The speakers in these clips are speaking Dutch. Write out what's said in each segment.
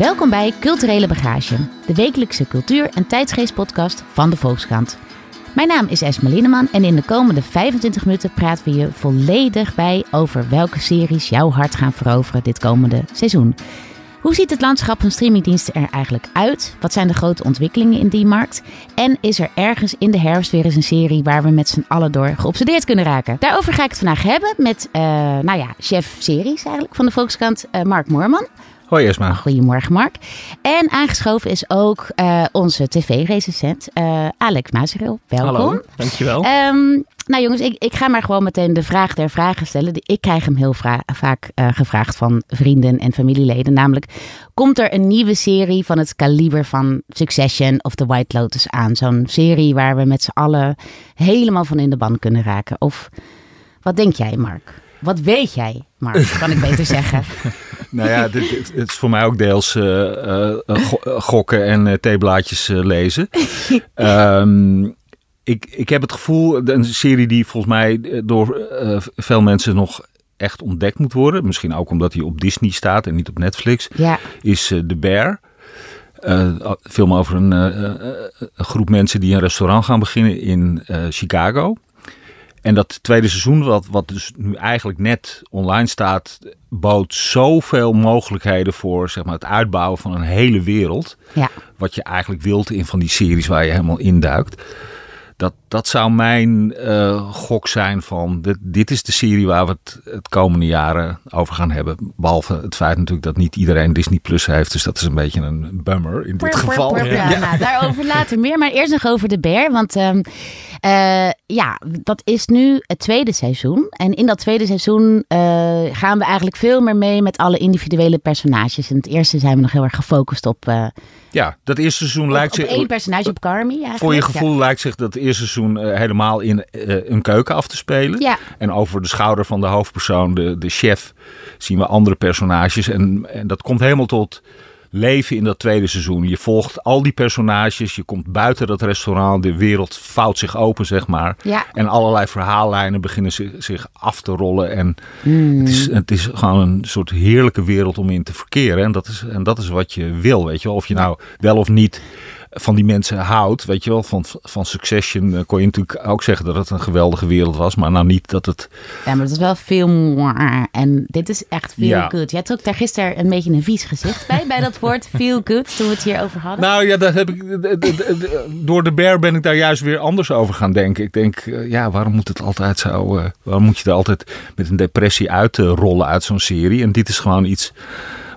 Welkom bij Culturele Bagage, de wekelijkse cultuur- en tijdsgeestpodcast van de Volkskrant. Mijn naam is Esme Linneman en in de komende 25 minuten praten we je volledig bij over welke series jouw hart gaan veroveren dit komende seizoen. Hoe ziet het landschap van streamingdiensten er eigenlijk uit? Wat zijn de grote ontwikkelingen in die markt? En is er ergens in de herfst weer eens een serie waar we met z'n allen door geobsedeerd kunnen raken? Daarover ga ik het vandaag hebben met, uh, nou ja, chef series eigenlijk van de Volkskrant, uh, Mark Moorman. Hoi Esma. Goedemorgen Mark. En aangeschoven is ook uh, onze tv-recensent uh, Alex Mazeril. Welkom. Hallo, dankjewel. Um, nou jongens, ik, ik ga maar gewoon meteen de vraag der vragen stellen. Ik krijg hem heel vaak uh, gevraagd van vrienden en familieleden. Namelijk, komt er een nieuwe serie van het kaliber van Succession of The White Lotus aan? Zo'n serie waar we met z'n allen helemaal van in de ban kunnen raken. Of wat denk jij Mark? Wat weet jij, Mark? Kan ik beter zeggen. nou ja, dit, het is voor mij ook deels uh, uh, gokken en uh, theeblaadjes lezen. um, ik, ik heb het gevoel, een serie die volgens mij door veel mensen nog echt ontdekt moet worden. Misschien ook omdat hij op Disney staat en niet op Netflix. Ja. Is The Bear. Uh, film over een, uh, een, groep mensen die een restaurant gaan beginnen in Chicago. En dat tweede seizoen, wat, wat dus nu eigenlijk net online staat, bood zoveel mogelijkheden voor zeg maar, het uitbouwen van een hele wereld. Ja. Wat je eigenlijk wilt in van die series waar je helemaal induikt. Dat, dat zou mijn uh, gok zijn van dit, dit is de serie waar we het, het komende jaren over gaan hebben. Behalve het feit natuurlijk dat niet iedereen Disney Plus heeft. Dus dat is een beetje een bummer in dit geval. Ja, ja. Nou, daarover later meer. Maar eerst nog over de bear. Want um, uh, ja, dat is nu het tweede seizoen. En in dat tweede seizoen uh, gaan we eigenlijk veel meer mee met alle individuele personages. In het eerste zijn we nog heel erg gefocust op... Uh, ja, dat eerste seizoen op, lijkt op zich... één personage, op Carmi eigenlijk. Voor je gevoel ja. lijkt zich dat eerste seizoen uh, helemaal in een keuken af te spelen. Ja. En over de schouder van de hoofdpersoon, de, de chef, zien we andere personages. En, en dat komt helemaal tot leven in dat tweede seizoen. Je volgt al die personages, je komt buiten dat restaurant, de wereld vouwt zich open, zeg maar. Ja. En allerlei verhaallijnen beginnen zich, zich af te rollen. En mm. het, is, het is gewoon een soort heerlijke wereld om in te verkeren. En dat is, en dat is wat je wil, weet je wel. Of je nou wel of niet van die mensen houdt. Weet je wel, van, van Succession uh, kon je natuurlijk ook zeggen dat het een geweldige wereld was. Maar nou niet dat het... Ja, maar het is wel veel more. En dit is echt feel ja. good. Jij trok daar gisteren een beetje een vies gezicht bij, bij dat woord feel good, toen we het hier over hadden. Nou ja, dat heb ik, door de bear ben ik daar juist weer anders over gaan denken. Ik denk, uh, ja, waarom moet het altijd zo... Uh, waarom moet je er altijd met een depressie uit rollen uit zo'n serie? En dit is gewoon iets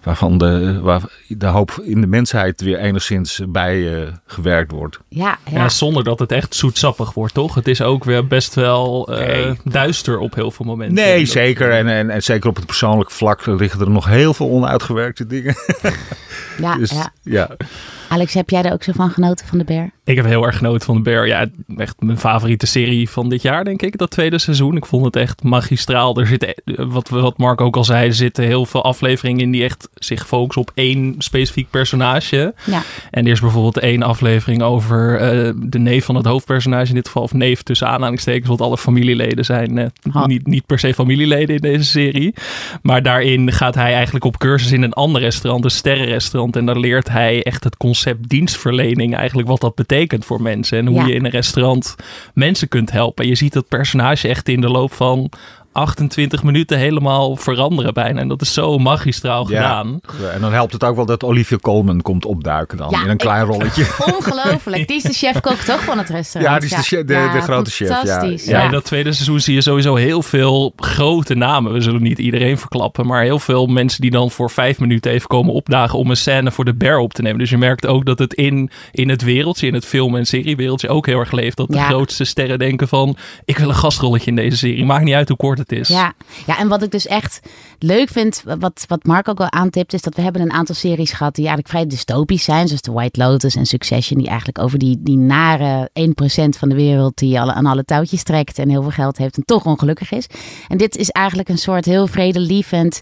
waarvan de, waar de hoop in de mensheid weer enigszins bij uh, gewerkt wordt. Ja, ja. ja, zonder dat het echt zoetsappig wordt, toch? Het is ook weer best wel uh, nee. duister op heel veel momenten. Nee, zeker. En, en, en zeker op het persoonlijke vlak liggen er nog heel veel onuitgewerkte dingen. ja, dus, ja. ja. Alex, heb jij er ook zo van genoten van de Bear? Ik heb heel erg genoten van de Bear. Ja, echt mijn favoriete serie van dit jaar, denk ik. Dat tweede seizoen. Ik vond het echt magistraal. Er zitten, wat, wat Mark ook al zei, er zitten heel veel afleveringen in die echt zich focussen op één specifiek personage. Ja. En er is bijvoorbeeld één aflevering over uh, de neef van het hoofdpersonage. In dit geval, of neef tussen aanhalingstekens, want alle familieleden zijn uh, niet, niet per se familieleden in deze serie. Maar daarin gaat hij eigenlijk op cursus in een ander restaurant, een sterrenrestaurant. En daar leert hij echt het concept dienstverlening, eigenlijk wat dat betekent voor mensen. En hoe Ja. je in een restaurant mensen kunt helpen. En je ziet dat personage echt in de loop van 28 minuten helemaal veranderen bijna. En dat is zo magistraal gedaan. En dan helpt het ook wel dat Olivia Colman komt opduiken dan Ja, in een klein ik- rolletje. Ongelooflijk. Die is de chef-kok toch van het restaurant? Ja, die is de chef- de- de grote chef, ja. Fantastisch. Ja, Ja, in dat tweede seizoen zie je sowieso heel veel grote namen. We zullen niet iedereen verklappen, maar heel veel mensen die dan voor vijf minuten even komen opdagen om een scène voor de bear op te nemen. Dus je merkt ook dat het in, in het wereldje, in het film- en seriewereldje ook heel erg leeft. Dat de Ja. grootste sterren denken van, ik wil een gastrolletje in deze serie. Maakt niet uit hoe kort het is. Ja. ja, en wat ik dus echt leuk vind, wat, wat Mark ook al aantipt, is dat we hebben een aantal series gehad die eigenlijk vrij dystopisch zijn. Zoals The White Lotus en Succession, die eigenlijk over die, die nare 1% van de wereld die alle, aan alle touwtjes trekt en heel veel geld heeft en toch ongelukkig is. En dit is eigenlijk een soort heel vredelievend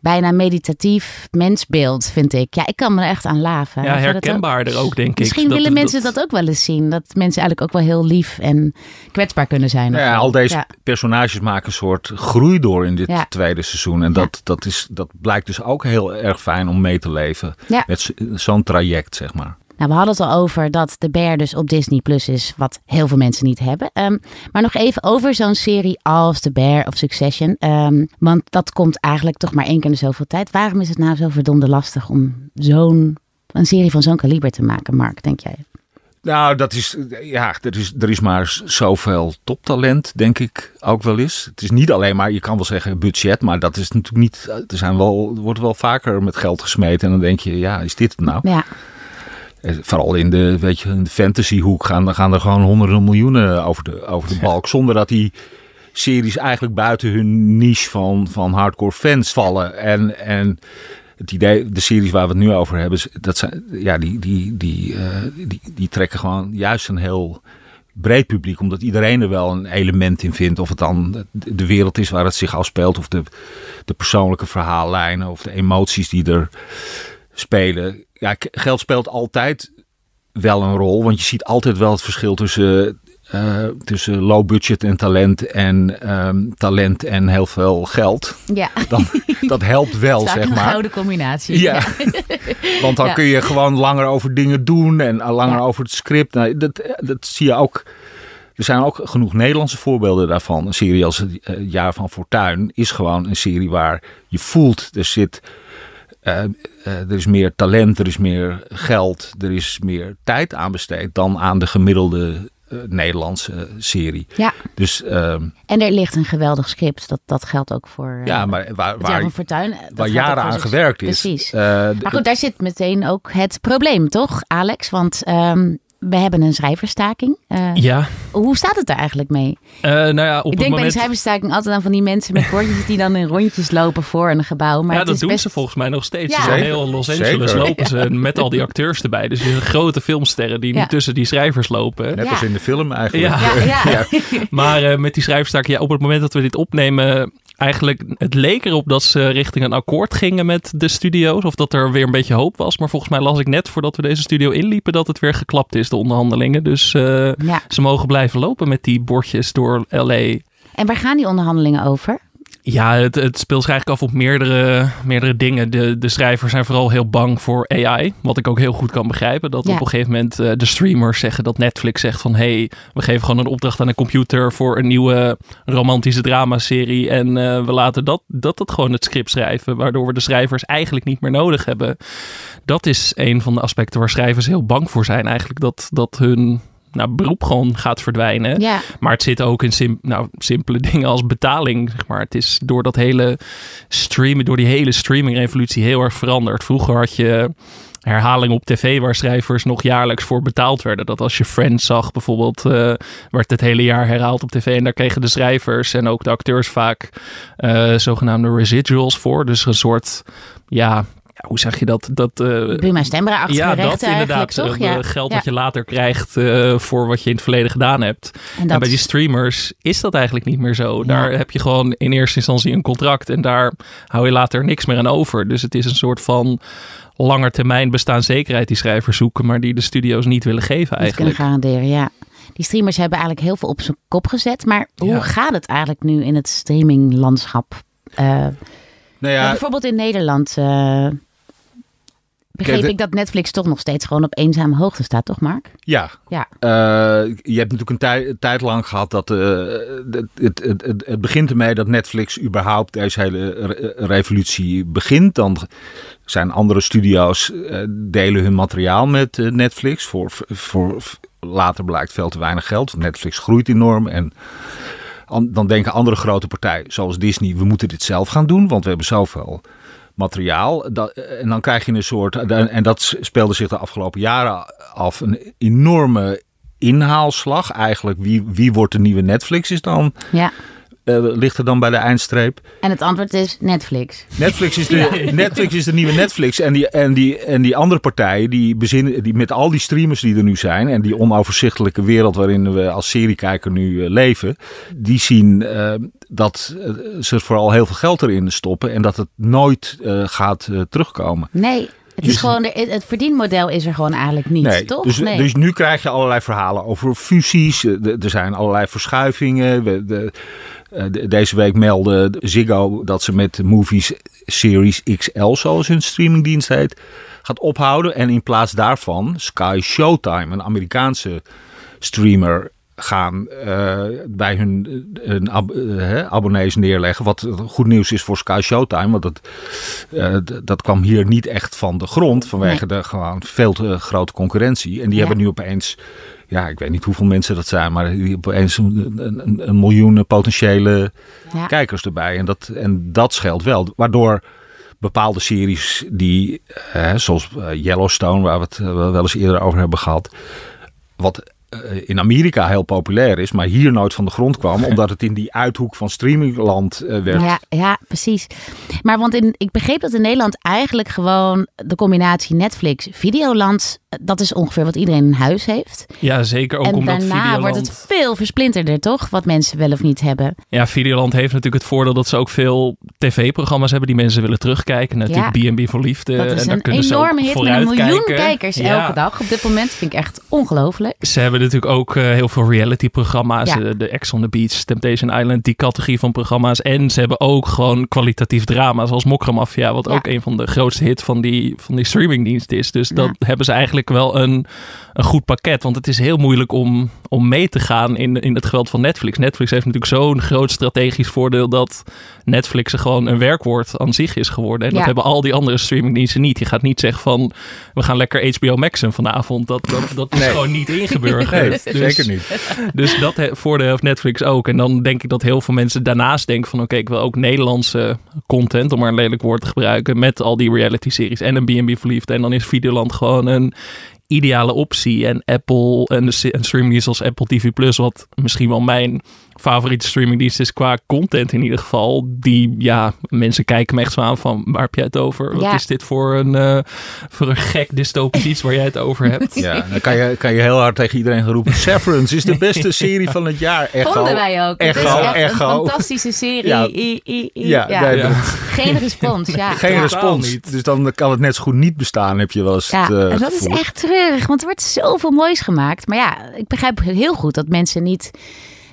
bijna meditatief mensbeeld, vind ik. Ja, ik kan me er echt aan laven. Ja, dat ook? herkenbaarder ook, denk ik. Misschien Dat- willen dat- mensen dat, ook wel eens zien. Dat mensen eigenlijk ook wel heel lief en kwetsbaar kunnen zijn. Nou ja, al deze Ja. personages maken een soort groei door in dit Ja. tweede seizoen. En dat, dat, is, dat blijkt dus ook heel erg fijn om mee te leven. Ja. Met zo'n traject, zeg maar. Nou, we hadden het al over dat de Bear dus op Disney Plus is, wat heel veel mensen niet hebben. Ehm, maar nog even over zo'n serie als The Bear of Succession. Ehm, want dat komt eigenlijk toch maar één keer in de zoveel tijd. Waarom is het nou zo verdomde lastig om zo'n een serie van zo'n kaliber te maken, Mark, denk jij? Nou, dat is, ja, er is, er is maar zoveel toptalent, denk ik ook wel eens. Het is niet alleen maar, je kan wel zeggen budget, maar dat is natuurlijk niet, er, zijn wel, er wordt wel vaker met geld gesmeten. En dan denk je, ja, is dit het nou? Ja, Vooral in de, weet je, in de fantasyhoek gaan, gaan er gewoon honderden miljoenen over de, over de balk. Zonder dat die series eigenlijk buiten hun niche van, van hardcore fans vallen. En, en het idee, de series waar we het nu over hebben, dat zijn, ja, die, die, die, eh, die, die trekken gewoon juist een heel breed publiek. Omdat iedereen er wel een element in vindt. Of het dan de de wereld is waar het zich afspeelt. Of de, de persoonlijke verhaallijnen. Of de emoties die er spelen. Ja, geld speelt altijd wel een rol. Want je ziet altijd wel het verschil tussen, eh, tussen low budget en talent. En ehm, talent en heel veel geld. ja. Dan, dat helpt wel, Vaak zeg een maar. gouden combinatie. Ja, want dan Ja. kun je gewoon langer over dingen doen en eh, langer Ja. over het script. Nou, dat, dat zie je ook. Er zijn ook genoeg Nederlandse voorbeelden daarvan. Een serie als het eh, Jaar van Fortuin is gewoon een serie waar je voelt, er zit... eh, eh, er is meer talent, er is meer geld, er is meer tijd aan besteed dan aan de gemiddelde eh, Nederlandse serie. Ja, Dus ehm, en er ligt een geweldig script. Dat, dat geldt ook voor ja, maar waar, waar, van waar jaren aan gewerkt is. Precies. Maar goed, daar zit meteen ook het probleem, toch, Alex? Want ehm, we hebben een schrijverstaking. Eh, Ja, Hoe staat het daar eigenlijk mee? eh, nou ja, op ik denk bij de moment... schrijverstaking altijd aan van die mensen met bordjes die dan in rondjes lopen voor een gebouw. Maar ja, het dat is doen best... ze volgens mij nog steeds. Ja. Ze zijn Zeker. heel Los Angeles Zeker. lopen ze met al die acteurs erbij. Dus grote filmsterren die Ja. nu tussen die schrijvers lopen. Net Ja. als in de film eigenlijk. Ja. Ja, ja. Maar eh, met die schrijfstaak, ja, op het moment dat we dit opnemen, eigenlijk, het leek erop dat ze richting een akkoord gingen met de studio's. Of dat er weer een beetje hoop was. Maar volgens mij las ik net voordat we deze studio inliepen dat het weer geklapt is, de onderhandelingen. Dus eh, Ja. ze mogen blijven lopen met die bordjes door LA. En waar gaan die onderhandelingen over? Ja, het, het speelt zich eigenlijk af op meerdere, meerdere dingen. De, de schrijvers zijn vooral heel bang voor AI. Wat ik ook heel goed kan begrijpen. Dat Ja. op een gegeven moment eh, de streamers zeggen dat Netflix zegt van... hey, we geven gewoon een opdracht aan een computer voor een nieuwe romantische dramaserie. En eh, we laten dat, dat het gewoon het script schrijven. Waardoor we de schrijvers eigenlijk niet meer nodig hebben. Dat is een van de aspecten waar schrijvers heel bang voor zijn. Eigenlijk dat, dat hun nou, beroep gewoon gaat verdwijnen. Ja, Maar het zit ook in sim- nou, simpele dingen als betaling. Zeg maar. Het is door dat hele streamen, door die hele streaming-revolutie heel erg veranderd. Vroeger had je herhaling op tv waar schrijvers nog jaarlijks voor betaald werden. Dat als je Friends zag bijvoorbeeld, eh, werd het hele jaar herhaald op tv. En daar kregen de schrijvers en ook de acteurs vaak eh, zogenaamde residuals voor. Dus een soort, ja, ja, hoe zeg je dat? dat eh, Buma Stemra-achtige ja, rechten dat inderdaad. eigenlijk, toch? eh, Ja. Geld dat je later krijgt eh, voor wat je in het verleden gedaan hebt. En bij die streamers is dat eigenlijk niet meer zo. Daar heb je gewoon in eerste instantie een contract en daar hou je later niks meer aan over. Dus het is een soort van langetermijn bestaanszekerheid die schrijvers zoeken, maar die de studio's niet willen geven niet kunnen eigenlijk. garanderen, ja. Die streamers hebben eigenlijk heel veel op zijn kop gezet. Maar hoe Ja. gaat het eigenlijk nu in het streaminglandschap? Eh, Nou ja, ja, bijvoorbeeld in Nederland eh, begreep ik dat Netflix toch nog steeds gewoon op eenzame hoogte staat, toch Mark? ja. Ja. Eh, je hebt natuurlijk een, tij- een tijd lang gehad dat eh, het, het, het, het, begint ermee dat Netflix überhaupt deze hele re- revolutie begint. Dan zijn andere studio's eh, delen hun materiaal met Netflix voor, voor later blijkt veel te weinig geld. Netflix groeit enorm en an- dan denken andere grote partijen zoals Disney, we moeten dit zelf gaan doen, want we hebben zoveel materiaal. Dat, en dan krijg je een soort, en dat speelde zich de afgelopen jaren af, een enorme inhaalslag eigenlijk. Wie, wie wordt de nieuwe Netflix is dan Ja, eh, ligt er dan bij de eindstreep? En het antwoord is Netflix. Netflix is de, Netflix is de nieuwe Netflix. En die, en, die, en die andere partijen, die, bezinnen, die met al die streamers die er nu zijn... en die onoverzichtelijke wereld waarin we als seriekijker nu eh, leven... die zien uh, dat ze er vooral heel veel geld erin stoppen... en dat het nooit gaat terugkomen. Nee, het, is gewoon, het verdienmodel is er gewoon eigenlijk niet, nee, toch? Dus, nee. dus nu krijg je allerlei verhalen over fusies. Er zijn allerlei verschuivingen. De, de, deze week meldde Ziggo dat ze met Movies Series XL, zoals hun streamingdienst heet, gaat ophouden. En in plaats daarvan Sky Showtime, een Amerikaanse streamer, gaan uh, bij hun, hun ab uh, abonnees neerleggen. Wat goed nieuws is voor Sky Showtime. Want dat, uh, dat kwam hier niet echt van de grond. Vanwege nee. de gewoon veel te grote concurrentie. En die ja. hebben nu opeens... Ja, ik weet niet hoeveel mensen dat zijn. Maar die opeens een, een, een miljoen potentiële ja. kijkers erbij. En dat, en dat scheelt wel. Waardoor bepaalde series die... zoals Yellowstone, waar we het wel eens eerder over hebben gehad... Wat in Amerika heel populair is, maar hier nooit van de grond kwam, omdat het in die uithoek van streamingland uh, werd. Ja, ja, precies. Maar want in, ik begreep dat in Nederland eigenlijk gewoon de combinatie Netflix, Videoland, dat is ongeveer wat iedereen in huis heeft. Ja, zeker ook en omdat daarna Videoland... wordt het veel versplinterder, toch? Wat mensen wel of niet hebben. Ja, Videoland heeft natuurlijk het voordeel dat ze ook veel tv-programma's hebben die mensen willen terugkijken. Natuurlijk Ja. B&B voor Liefde. Dat is en daar een kunnen ze enorme hit met een miljoen kijkers Ja. elke dag. Op dit moment vind ik echt ongelooflijk. Ze hebben natuurlijk ook eh, heel veel reality-programma's. Ja. eh, de Ex on the Beach, Temptation Island, die categorie van programma's. En ze hebben ook gewoon kwalitatief drama, zoals Mokramafia, wat Ja. ook een van de grootste hits van die, van die streamingdienst is. Dus dat Ja. hebben ze eigenlijk wel een, een goed pakket. Want het is heel moeilijk om, om mee te gaan in, in het geweld van Netflix. Netflix heeft natuurlijk zo'n groot strategisch voordeel dat Netflix er gewoon een werkwoord aan zich is geworden. En dat hebben al die andere streamingdiensten niet. Je gaat niet zeggen van, we gaan lekker HBO Maxen vanavond. Dat, dat, dat is Nee. gewoon niet Nee, Dus- zeker niet. dus dat voordeel heeft Netflix ook. En dan denk ik dat heel veel mensen daarnaast denken van... oké, ik wil ook Nederlandse content, om maar een lelijk woord te gebruiken... met al die reality-series en een B&B Verliefd. En dan is Videoland gewoon een ideale optie. En Apple en de en streamingdienst als Apple TV+, Plus... wat misschien wel mijn favoriete streamingdienst is qua content in ieder geval... die, ja, mensen kijken me echt zo aan van... waar heb jij het over? Wat Ja. is dit voor een, eh, voor een gek dystopisch iets waar jij het over hebt? Ja, dan kan je, kan je heel hard tegen iedereen gaan roepen. Severance is de beste serie van het jaar. Echo. Vonden wij ook. het is echt echo. een fantastische serie. Ja. I, I, I. Ja, nee, Geen respons. Ja. geen ja. respons. niet. Dus dan kan het net zo goed niet bestaan, heb je wel eens Ja, het, eh, en dat is echt treurig, want er wordt zoveel moois gemaakt. Maar ja, ik begrijp heel goed dat mensen niet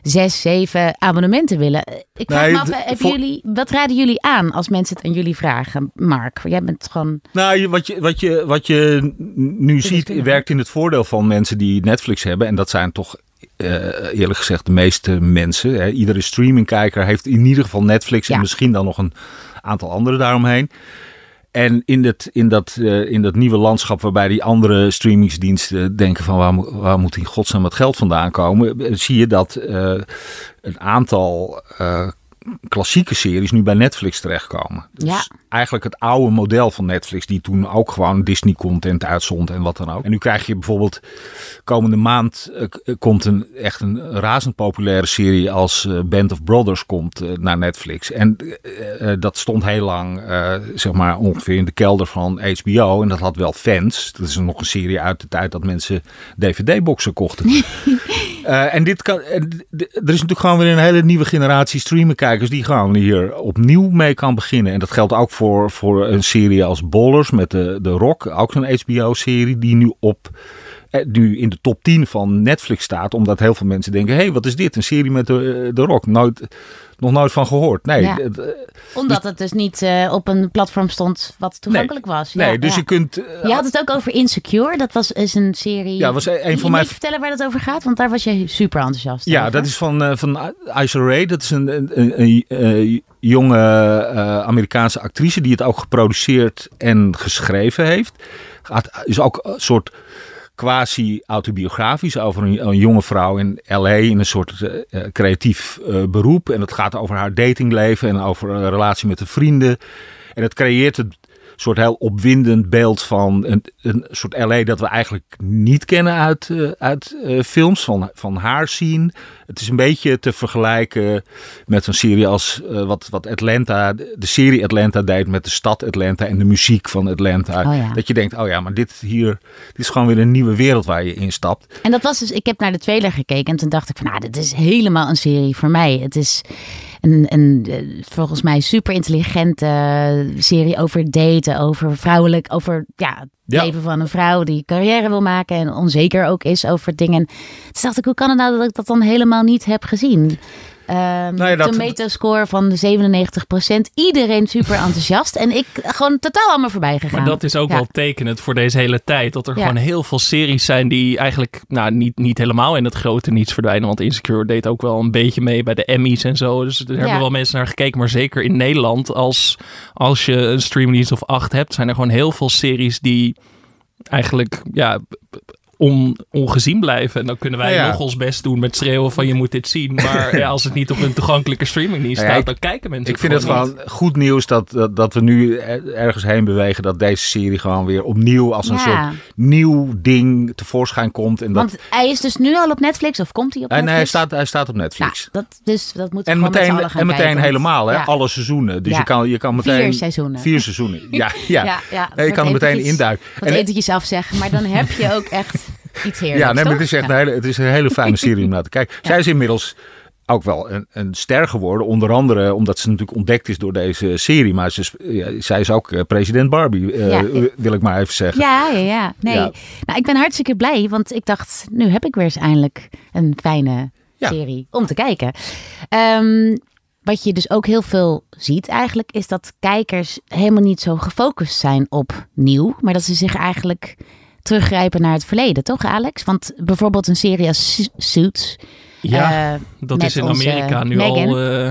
zes, zeven abonnementen willen. Ik vraag Nee, me af, hebben jullie, wat raden jullie aan als mensen het aan jullie vragen? Mark, jij bent gewoon... Nou, wat je, wat je, wat je nu ziet, werkt in het voordeel van mensen die Netflix hebben. En dat zijn toch eh, eerlijk gezegd de meeste mensen. Hè. Iedere streamingkijker heeft in ieder geval Netflix Ja. en misschien dan nog een aantal andere daaromheen. En in dat, in, dat, eh, in dat nieuwe landschap waarbij die andere streamingsdiensten denken van waar, mo- waar moet in godsnaam het geld vandaan komen, eh, zie je dat eh, een aantal klassieke series nu bij Netflix terechtkomen. Dus Ja. eigenlijk het oude model van Netflix, die toen ook gewoon Disney-content uitzond en wat dan ook. En nu krijg je bijvoorbeeld komende maand eh, eh, komt een echt een razend populaire serie als eh, Band of Brothers komt naar Netflix. En dat stond heel lang, zeg maar ongeveer in de kelder van HBO. En dat had wel fans. Dat is nog een serie uit de tijd dat mensen DVD-boxen kochten. Eh, en dit kan, er is natuurlijk gewoon weer een hele nieuwe generatie streamerkijkers die gewoon hier opnieuw mee kan beginnen. En dat geldt ook voor, voor een serie als Ballers met de, de Rock, ook zo'n HBO-serie die nu op eh, nu in de top 10 van Netflix staat, omdat heel veel mensen denken: hé, hey, wat is dit? Een serie met de, de Rock? Nooit, nog nooit van gehoord. Nee, Ja. d- d- Omdat het dus niet eh, op een platform stond wat toegankelijk was. Ja, nee dus ja. je kunt. eh, Je had het ook over Insecure. Dat was, is een serie... Ja, was een- van mijn- vertellen waar dat over gaat? Want daar was je super enthousiast Ja, over. dat is van, eh van Issa Rae. Dat is een, een, een, een, eh, jonge eh, Amerikaanse actrice die het ook geproduceerd en geschreven heeft. Gaat, is ook een soort quasi-autobiografisch over een, jonge vrouw in L.A. in een soort eh, eh, creatief eh, beroep. En het gaat over haar datingleven en over een relatie met de vrienden. En het creëert het soort heel opwindend beeld van een, een soort LA dat we eigenlijk niet kennen uit, uh, uit uh, films, van, van haar zien. Het is een beetje te vergelijken met een serie als uh, wat, wat Atlanta, de serie Atlanta deed met de stad Atlanta en de muziek van Atlanta. Oh ja. Dat je denkt, oh ja, maar dit hier, dit is gewoon weer een nieuwe wereld waar je instapt. En dat was dus, ik heb naar de trailer gekeken en toen dacht ik van, nou, dit is helemaal een serie voor mij. Het is een, een volgens mij super intelligente serie over daten, over vrouwelijk, over ja, het Ja. leven van een vrouw die carrière wil maken en onzeker ook is over dingen. Toen dacht ik, hoe kan het nou dat ik dat dan helemaal niet heb gezien? Ehm Nou ja, dat- tomato score van de 97%. Iedereen super enthousiast. En ik gewoon totaal allemaal voorbij gegaan. Maar dat is ook Ja. wel tekenend voor deze hele tijd. Dat er Ja. gewoon heel veel series zijn die eigenlijk nou, niet, niet helemaal in het grote niets verdwijnen. Want Insecure deed ook wel een beetje mee bij de Emmys en zo. Dus er hebben wel mensen naar gekeken. Maar zeker in Nederland, als, als je een streamingdienst of acht hebt, zijn er gewoon heel veel series die eigenlijk ja, on, ongezien blijven. En dan kunnen wij Nou ja. nog ons best doen met schreeuwen van je moet dit zien. Maar ja, als het niet op een toegankelijke streamingdienst Nou ja, staat, ik- dan kijken mensen Ik vind het gewoon niet. goed nieuws dat, dat, dat we nu er- ergens heen bewegen. Dat deze serie gewoon weer opnieuw als een Ja. soort nieuw ding tevoorschijn komt. En dat, Want hij is dus nu al op Netflix of komt hij op en Netflix? hij staat, hij staat op Nou, Netflix. dat, dus dat moet en meteen, en meteen helemaal, hè? alle seizoenen. Dus Ja. je, kan, je kan meteen. Vier seizoenen. Vier seizoenen. Ja, ja. Ja, ja, Nee, je kan er meteen induiken. Wat En- etentjes afzeggen, maar dan heb je ook echt iets heerlijks, Ja, nee, maar het is echt Ja. een hele, het is een hele fijne serie om naar te kijken. Zij is inmiddels ook wel een, een ster geworden. Onder andere omdat ze natuurlijk ontdekt is door deze serie. Maar ze, ja, zij is ook eh, president Barbie, eh, Ja. wil ik maar even zeggen. Ja, ja, ja. Nee. Ja. Nou, ik ben hartstikke blij, want ik dacht, nu heb ik weer eens eindelijk een fijne serie om te kijken. Ehm, wat je dus ook heel veel ziet eigenlijk, is dat kijkers helemaal niet zo gefocust zijn op nieuw, maar dat ze zich eigenlijk teruggrijpen naar het verleden, toch Alex? Want bijvoorbeeld een serie als Su- Suits. Ja, eh, Dat is in Amerika nu Meghan. al. eh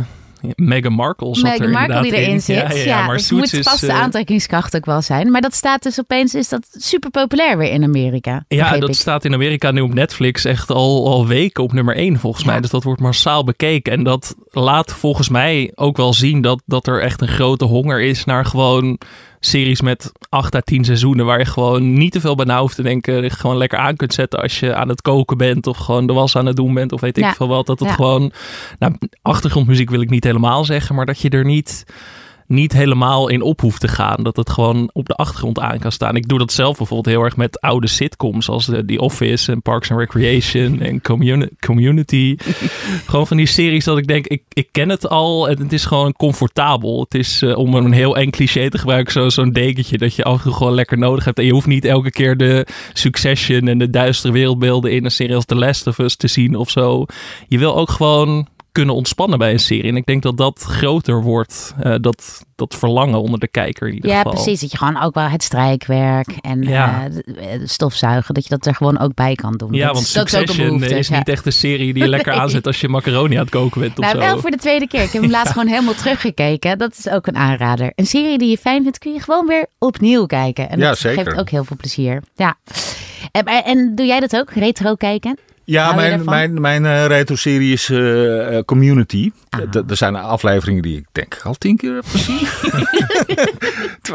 Meghan Markle zat Meghan er Markle die erin in. zit. Ja, ja, ja, maar het Suits moet vast de eh, aantrekkingskracht ook wel zijn. Maar dat staat dus opeens, is dat super populair weer in Amerika. Ja, dat ik. staat in Amerika nu op Netflix echt al, al weken op nummer 1 volgens mij. Dus dat wordt massaal bekeken. En dat laat volgens mij ook wel zien dat, dat er echt een grote honger is naar gewoon series met 8 à 10 seizoenen. Waar je gewoon niet te veel bij na hoeft te denken. Je gewoon lekker aan kunt zetten als je aan het koken bent. Of gewoon de was aan het doen bent. Of weet ik Ja. veel wat. Dat het Ja. gewoon... Nou, achtergrondmuziek wil ik niet helemaal zeggen. Maar dat je er niet niet helemaal in op hoeft te gaan. Dat het gewoon op de achtergrond aan kan staan. Ik doe dat zelf bijvoorbeeld heel erg met oude sitcoms als The The Office en Parks and Recreation en Communi- Community. gewoon van die series dat ik denk, ik, ik ken het al en het is gewoon comfortabel. Het is, eh, om een heel eng cliché te gebruiken, zo, zo'n dekentje dat je af en toe gewoon lekker nodig hebt. En je hoeft niet elke keer de Succession en de duistere wereldbeelden in een serie als The Last of Us te zien of zo. Je wil ook gewoon kunnen ontspannen bij een serie. En ik denk dat dat groter wordt, eh, dat, dat verlangen onder de kijker in ieder Ja, geval. precies. Dat je gewoon ook wel het strijkwerk en Ja. eh, de stofzuigen, dat je dat er gewoon ook bij kan doen. Ja, dat, want is- is ook Succession behoefte. is ja. niet echt een serie die je lekker Nee. aanzet als je macaroni aan het koken bent of Nou, zo. wel voor de tweede keer. Ik heb hem laatst gewoon helemaal teruggekeken. Dat is ook een aanrader. Een serie die je fijn vindt, kun je gewoon weer opnieuw kijken. En Ja, dat zeker. geeft ook heel veel plezier. Ja. En, en doe jij dat ook? Retro kijken? Ja, mijn, mijn, mijn eh, retro-serie is eh, eh, Community. Er zijn afleveringen die ik denk al tien keer heb gezien.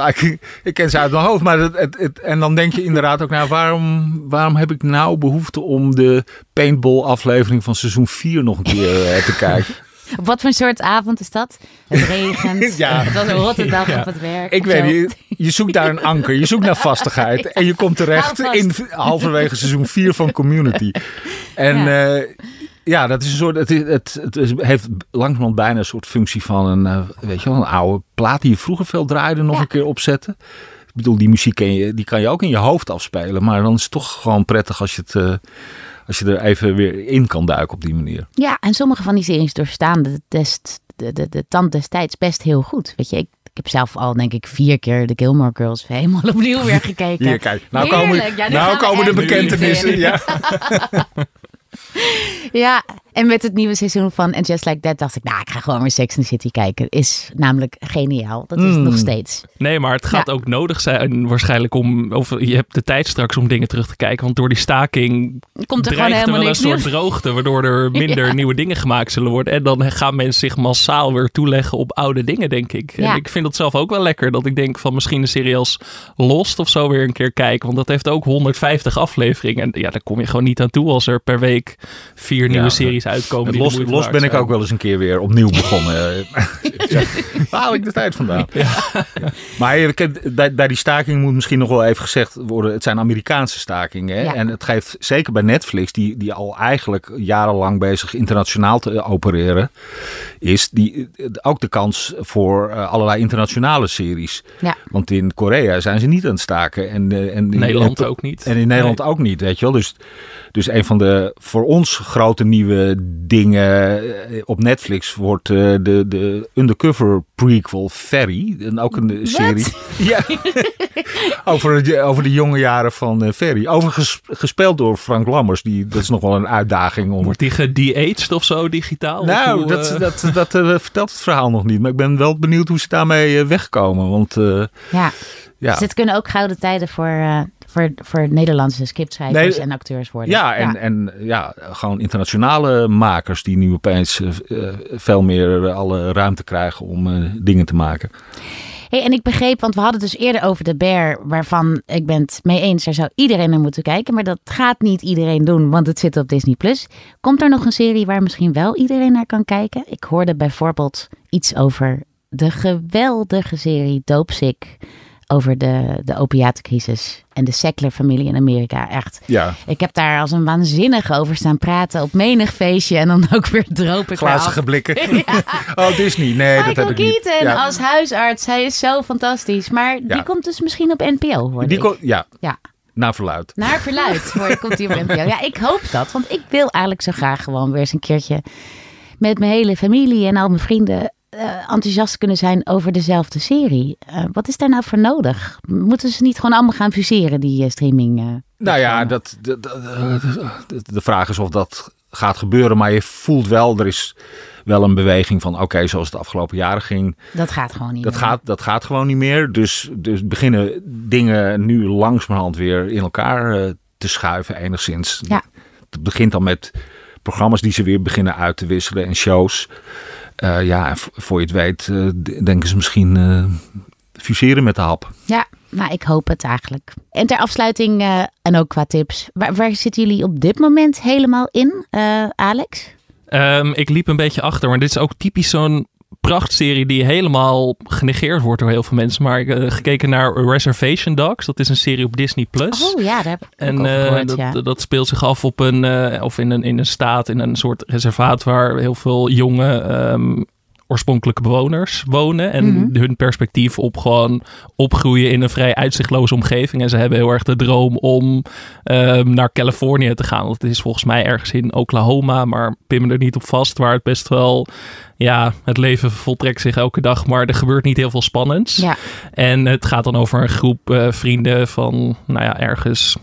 Ik, ik ken ze uit mijn hoofd. Maar het, het, het- en dan denk je inderdaad ook, nou, waarom, waarom heb ik nou behoefte om de paintball-aflevering van seizoen 4 nog een keer te kijken? Op wat voor soort avond is dat? Het regent. Ja. Het was een rotte dag Ja. op het werk. Ik weet niet, je zoekt daar een anker, je zoekt naar vastigheid. En je komt terecht in halverwege seizoen 4 van Community. En Ja. ja, ja dat is een soort, het, het, heeft langzamerhand bijna een soort functie van een, eh, weet je wel, een oude plaat die je vroeger veel draaide nog een keer opzetten. Ik bedoel, die muziek ken je, die kan je ook in je hoofd afspelen. Maar dan is het toch gewoon prettig als je, het, eh, als je er even weer in kan duiken op die manier. Ja, en sommige van die series doorstaan de, test, de, de, de tand destijds best heel goed. Weet je, ik, ik heb zelf al denk ik vier keer de Gilmore Girls helemaal opnieuw weer gekeken. Hier, kijk. Nou Heerlijk. komen, Ja, nou komen de bekentenissen. Ja. Ja, En met het nieuwe seizoen van And Just Like That dacht ik, nou, ik ga gewoon weer Sex and the City kijken. Is namelijk geniaal. Dat is het Mm. nog steeds. Nee, maar het gaat Ja. ook nodig zijn waarschijnlijk om... Of je hebt de tijd straks om dingen terug te kijken. Want door die staking Komt er dreigt er helemaal wel een niks soort droogte. Waardoor er minder Ja. nieuwe dingen gemaakt zullen worden. En dan gaan mensen zich massaal weer toeleggen op oude dingen, denk ik. Ja. En ik vind dat zelf ook wel lekker. Dat ik denk van misschien een serie als Lost of zo weer een keer kijken. Want dat heeft ook 150 afleveringen. En ja, daar kom je gewoon niet aan toe als er per week vier nieuwe series uitkomen. Los, ben ik ook wel eens een keer weer opnieuw begonnen. Waar haal ik de tijd vandaan? Maar ik heb, bij, bij die staking moet misschien nog wel even gezegd worden. Het zijn Amerikaanse stakingen. Hè? Ja. En het geeft zeker bij Netflix, die, die al eigenlijk jarenlang bezig internationaal te eh, opereren, is die, eh, ook de kans voor eh, allerlei internationale series. Ja. Want in Korea zijn ze niet aan het staken. En, eh, en in- Nederland en- ook niet. En in Nederland Nee. ook niet, weet je wel. Dus, dus een van de voor ons grote nieuwe dingen op Netflix wordt eh, de, de undercover prequel Ferry. En ook een serie. Ja. over, de, over de jonge jaren van Ferry. Overigens gespeeld door Frank Lammers. Die, dat is nog wel een uitdaging om... Wordt die gede-aged of zo digitaal? Of Nou, hoe, dat, eh, dat, dat, eh, vertelt het verhaal nog niet. Maar ik ben wel benieuwd hoe ze daarmee eh, wegkomen. Want eh, Ja. ja, Dus het kunnen ook gouden tijden voor, voor, voor Nederlandse scriptschrijvers Nee, en acteurs worden. Ja, en, en ja, gewoon internationale makers die nu opeens veel meer alle ruimte krijgen om dingen te maken. Hey, en ik begreep, want we hadden het dus eerder over de Bear, waarvan ik ben het mee eens, daar zou iedereen naar moeten kijken. Maar dat gaat niet iedereen doen, want het zit op Disney+. Plus. Komt er nog een serie waar misschien wel iedereen naar kan kijken? Ik hoorde bijvoorbeeld iets over de geweldige serie Doopsick. Over de, de opiatencrisis en de Sackler-familie in Amerika. Echt. Ja, Ik heb daar als een waanzinnige over staan praten op menig feestje. En dan ook weer ik af. glazige blikken. Oh, Disney. Nee, dat Michael heb ik niet. Keaton Ja. als huisarts. Hij is zo fantastisch. Maar die komt dus misschien op NPO, hoor Die ik. ko- ja, Ja, naar verluid. naar verluid hoor, komt die op NPO. Ja, ik hoop dat. Want ik wil eigenlijk zo graag gewoon weer eens een keertje... met mijn hele familie en al mijn vrienden... eh, enthousiast kunnen zijn over dezelfde serie. Eh, wat is daar nou voor nodig? Moeten ze niet gewoon allemaal gaan fuseren, die eh, streaming? eh, Nou ja, dat, dat, dat- de, de vraag is of dat gaat gebeuren. Maar je voelt wel, er is wel een beweging van... oké, zoals het de afgelopen jaren ging... dat gaat gewoon niet Dat meer. gaat, dat gaat gewoon niet meer. Dus, dus beginnen dingen nu langzamerhand weer in elkaar te schuiven enigszins. Ja. Het begint al met programma's die ze weer beginnen uit te wisselen en shows. Eh, ja, voor je het weet eh, denken ze misschien eh, fuseren met de hap. Ja, nou, ik hoop het eigenlijk. En ter afsluiting, eh, en ook qua tips, waar, waar zitten jullie op dit moment helemaal in, eh, Alex? Ehm, ik liep een beetje achter, maar dit is ook typisch zo'n prachtserie die helemaal genegeerd wordt door heel veel mensen. Maar ik heb gekeken naar Reservation Dogs. Dat is een serie op Disney+. Plus. Oh ja, daar heb ik ook En eh, gehoord, dat, ja. dat speelt zich af op een, eh, of in een, in een staat, in een soort reservaat waar heel veel jonge ehm, oorspronkelijke bewoners wonen. En Mhm. hun perspectief op gewoon opgroeien in een vrij uitzichtloze omgeving. En ze hebben heel erg de droom om ehm, naar Californië te gaan. Want het is volgens mij ergens in Oklahoma, maar pin me er niet op vast. Waar het best wel, ja, het leven voltrekt zich elke dag, maar er gebeurt niet heel veel spannends. Ja, En het gaat dan over een groep eh, vrienden van, nou ja, ergens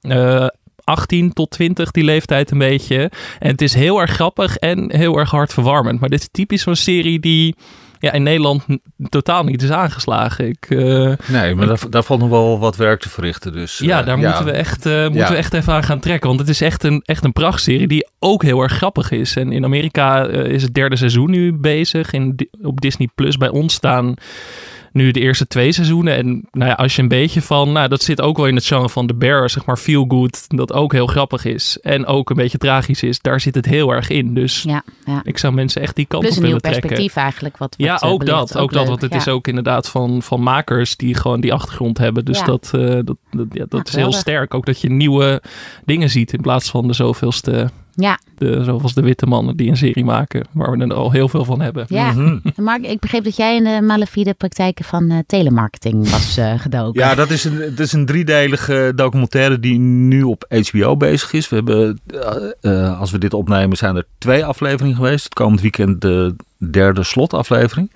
eh 18 tot 20, die leeftijd een beetje. En het is heel erg grappig en heel erg hartverwarmend. Maar dit is typisch zo'n serie die ja, in Nederland totaal niet is aangeslagen. Ik, eh, Nee, maar daar, daar valt nog wel wat werk te verrichten. Dus, ja, eh, daar moeten, we echt, eh, moeten Ja. we echt even aan gaan trekken. Want het is echt een, echt een prachtserie die ook heel erg grappig is. En in Amerika is het derde seizoen nu bezig. In, op Disney Plus bij ons staan nu de eerste twee seizoenen. En nou ja, als je een beetje van... Nou, dat zit ook wel in het genre van The Bear, zeg maar feel good. Dat ook heel grappig is. En ook een beetje tragisch is. Daar zit het heel erg in. Dus ja, ja. ik zou mensen echt die kant Plus op een nieuw willen trekken. perspectief eigenlijk. Wat, wat Ja, eh, ook belicht. dat. Ook, dat. Want het ja. is ook inderdaad van, van makers die gewoon die achtergrond hebben. Dus dat, eh, dat, dat, ja, dat Ja, is heel sterk. Ook dat je nieuwe dingen ziet in plaats van de zoveelste, Ja, de, zoals de witte mannen die een serie maken. Waar we er al heel veel van hebben. ja. Mhm. Mark, ik begreep dat jij in de malafide praktijken van eh, telemarketing was eh, gedoken. Ja, dat is, een, dat is een driedelige documentaire die nu op HBO bezig is. We hebben, eh, eh, als we dit opnemen, zijn er twee afleveringen geweest. Het komend weekend de derde slotaflevering.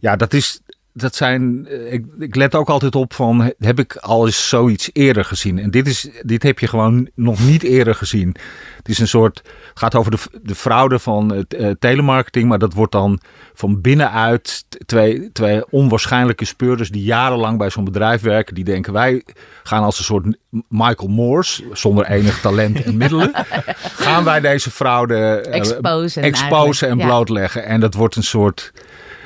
Ja, dat is, dat zijn. eh, Ik, ik let ook altijd op van. Heb ik al eens zoiets eerder gezien? En dit, is, dit heb je gewoon nog niet eerder gezien. Het is een soort. Het gaat over de, de fraude van het eh, telemarketing. Maar dat wordt dan van binnenuit. Twee, twee onwaarschijnlijke speurders die jarenlang bij zo'n bedrijf werken. Die denken wij gaan als een soort Michael Moores. Zonder enig talent en middelen. Gaan wij deze fraude eh, Exposen exposen en ja. blootleggen. En dat wordt een soort.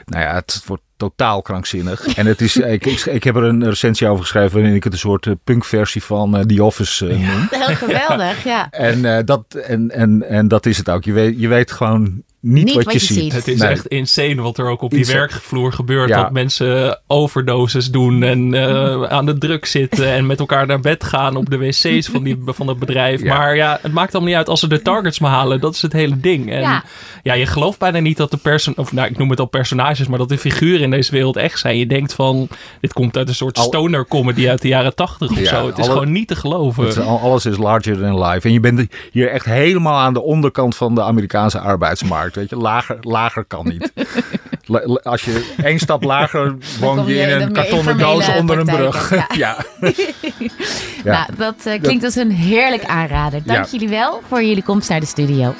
Nou ja, het wordt totaal krankzinnig. En het is, ik, ik, ik heb er een recensie over geschreven waarin ik het een soort eh, punkversie van eh, The Office eh, noem. Heel geweldig, ja. En, dat, en, en, en dat is het ook. Je weet, je weet gewoon niet, wat, je ziet. Het is Nee. echt insane wat er ook op die Insane. werkvloer gebeurt. Ja. Dat mensen overdoses doen en eh, aan de druk zitten en met elkaar naar bed gaan op de wc's van, die, van het bedrijf. Ja. Maar ja, het maakt allemaal niet uit als ze de targets maar halen. Dat is het hele ding. En Ja. ja, je gelooft bijna niet dat de person, of nou, ik noem het al personages, maar dat de figuren in deze wereld echt zijn. Je denkt van, dit komt uit een soort Al- stoner comedy uit de jaren tachtig of Ja, zo. Het is alle- gewoon niet te geloven. Het is al- alles is larger than life. En je bent hier echt helemaal aan de onderkant van de Amerikaanse arbeidsmarkt. Weet je, lager, lager kan niet. Als je één stap lager woon je in een kartonnen doos onder een brug. Ja. Ja. Nou, dat eh, klinkt als een heerlijk aanrader. Dank Ja. jullie wel voor jullie komst naar de studio.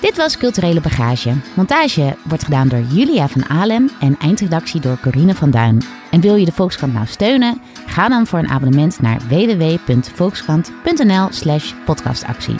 Dit was Culturele Bagage. Montage wordt gedaan door Julia van Alem en eindredactie door Corine van Duin. En wil je de Volkskrant nou steunen? Ga dan voor een abonnement naar www.volkskrant.nl slash podcastactie.